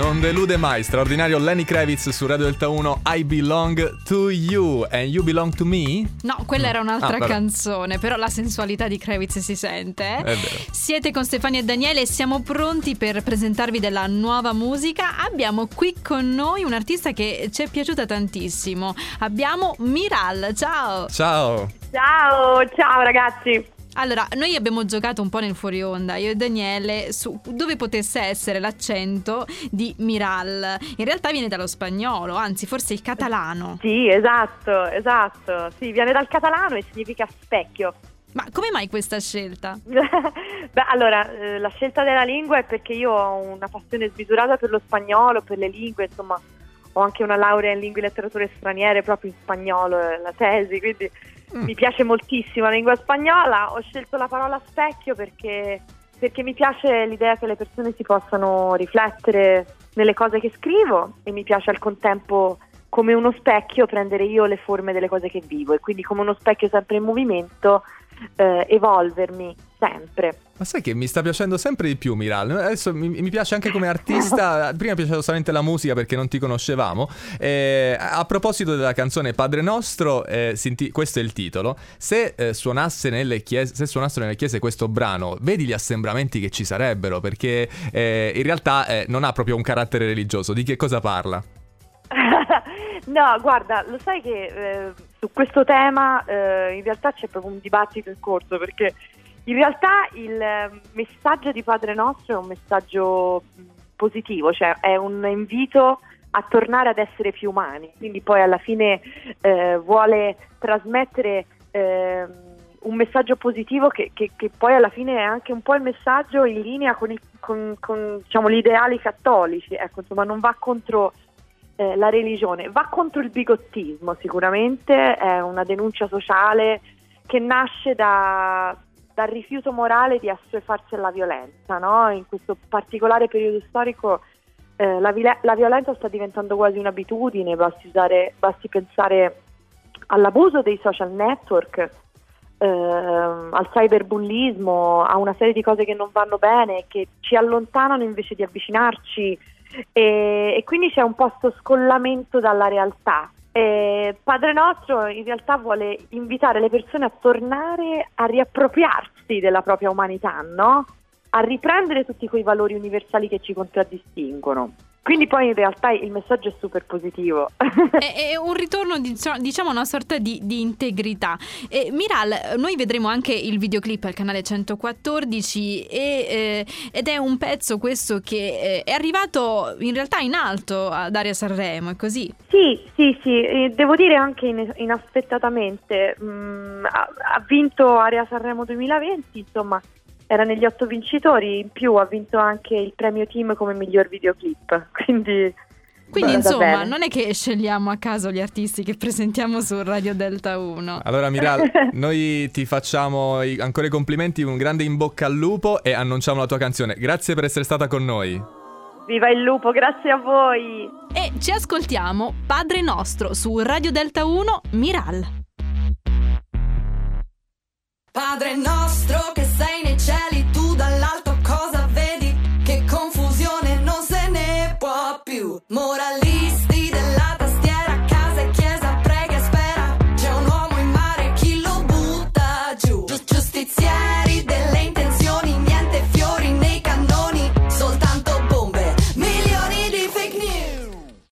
Non delude mai, straordinario Lenny Kravitz su Radio Delta 1 I belong to you and you belong to me? No, quella era un'altra Ah, canzone, però la sensualità di Kravitz si sente. È vero. Siete con Stefania e Daniele e siamo pronti per presentarvi della nuova musica. Abbiamo qui con noi un artista che ci è piaciuta tantissimo. Abbiamo Miral, ciao! Ciao. Ciao, ciao ragazzi. Allora, noi abbiamo giocato un po' nel fuori onda, io e Daniele, su dove potesse essere l'accento di Miral. In realtà viene dallo spagnolo, anzi forse il catalano. Sì, esatto, esatto. Sì, viene dal catalano e significa specchio. Ma come mai questa scelta? Beh, allora, eh, la scelta della lingua è perché io ho una passione smisurata per lo spagnolo, per le lingue, insomma, ho anche una laurea in lingue e letterature straniere proprio in spagnolo, eh, la tesi, quindi Mm. mi piace moltissimo la lingua spagnola. Ho scelto la parola specchio perché, perché mi piace l'idea che le persone si possano riflettere nelle cose che scrivo e mi piace al contempo come uno specchio prendere io le forme delle cose che vivo e quindi come uno specchio sempre in movimento eh, evolvermi sempre. Ma sai che mi sta piacendo sempre di più Miral? Adesso mi, mi piace anche come artista. Prima piaceva solamente la musica perché non ti conoscevamo. Eh, a proposito della canzone Padre Nostro, eh, si inti- questo è il titolo. Se, eh, suonasse nelle chiese, se suonassero nelle chiese questo brano, vedi gli assembramenti che ci sarebbero perché eh, in realtà eh, non ha proprio un carattere religioso. Di che cosa parla? no, guarda, lo sai che eh, su questo tema in realtà c'è proprio un dibattito in corso perché in realtà il eh, messaggio di Padre Nostro è un messaggio positivo, cioè è un invito a tornare ad essere più umani, quindi poi alla fine eh, vuole trasmettere ehm, un messaggio positivo che, che- che poi alla fine è anche un po' il messaggio in linea con, il- con- con, diciamo, gli ideali cattolici, ecco, insomma non va contro eh, la religione, va contro il bigottismo sicuramente, è una denuncia sociale che nasce da- dal rifiuto morale di assuefarsi alla violenza, no? in questo particolare periodo storico eh, la, vile- la violenza sta diventando quasi un'abitudine, basti, usare- basti pensare all'abuso dei social network, ehm, al cyberbullismo, a una serie di cose che non vanno bene, che ci allontanano invece di avvicinarci e, e quindi c'è un po' sto scollamento dalla realtà. E Padre nostro in realtà vuole invitare le persone a tornare a riappropriarsi della propria umanità, no? a riprendere tutti quei valori universali che ci contraddistinguono. Quindi poi in realtà il messaggio è super positivo. È, è un ritorno, diciamo, a una sorta di, di integrità. E, Miral, noi vedremo anche il videoclip al canale 114 e, eh, ed è un pezzo questo che eh, è arrivato in realtà in alto ad Aria Sanremo, è così? Sì, sì, sì, devo dire anche in- inaspettatamente, mm, ha, ha vinto Area Sanremo 2020, insomma era negli otto vincitori, in più ha vinto anche il premio team come miglior videoclip, quindi... Quindi va insomma, bene. non è che scegliamo a caso gli artisti che presentiamo su Radio Delta 1. Allora Miral, noi ti facciamo i- ancora i complimenti, un grande in bocca al lupo e annunciamo la tua canzone. Grazie per essere stata con noi. Viva il lupo, grazie a voi! E ci ascoltiamo Padre Nostro su Radio Delta 1 Miral. Padre nostro che ahora libre.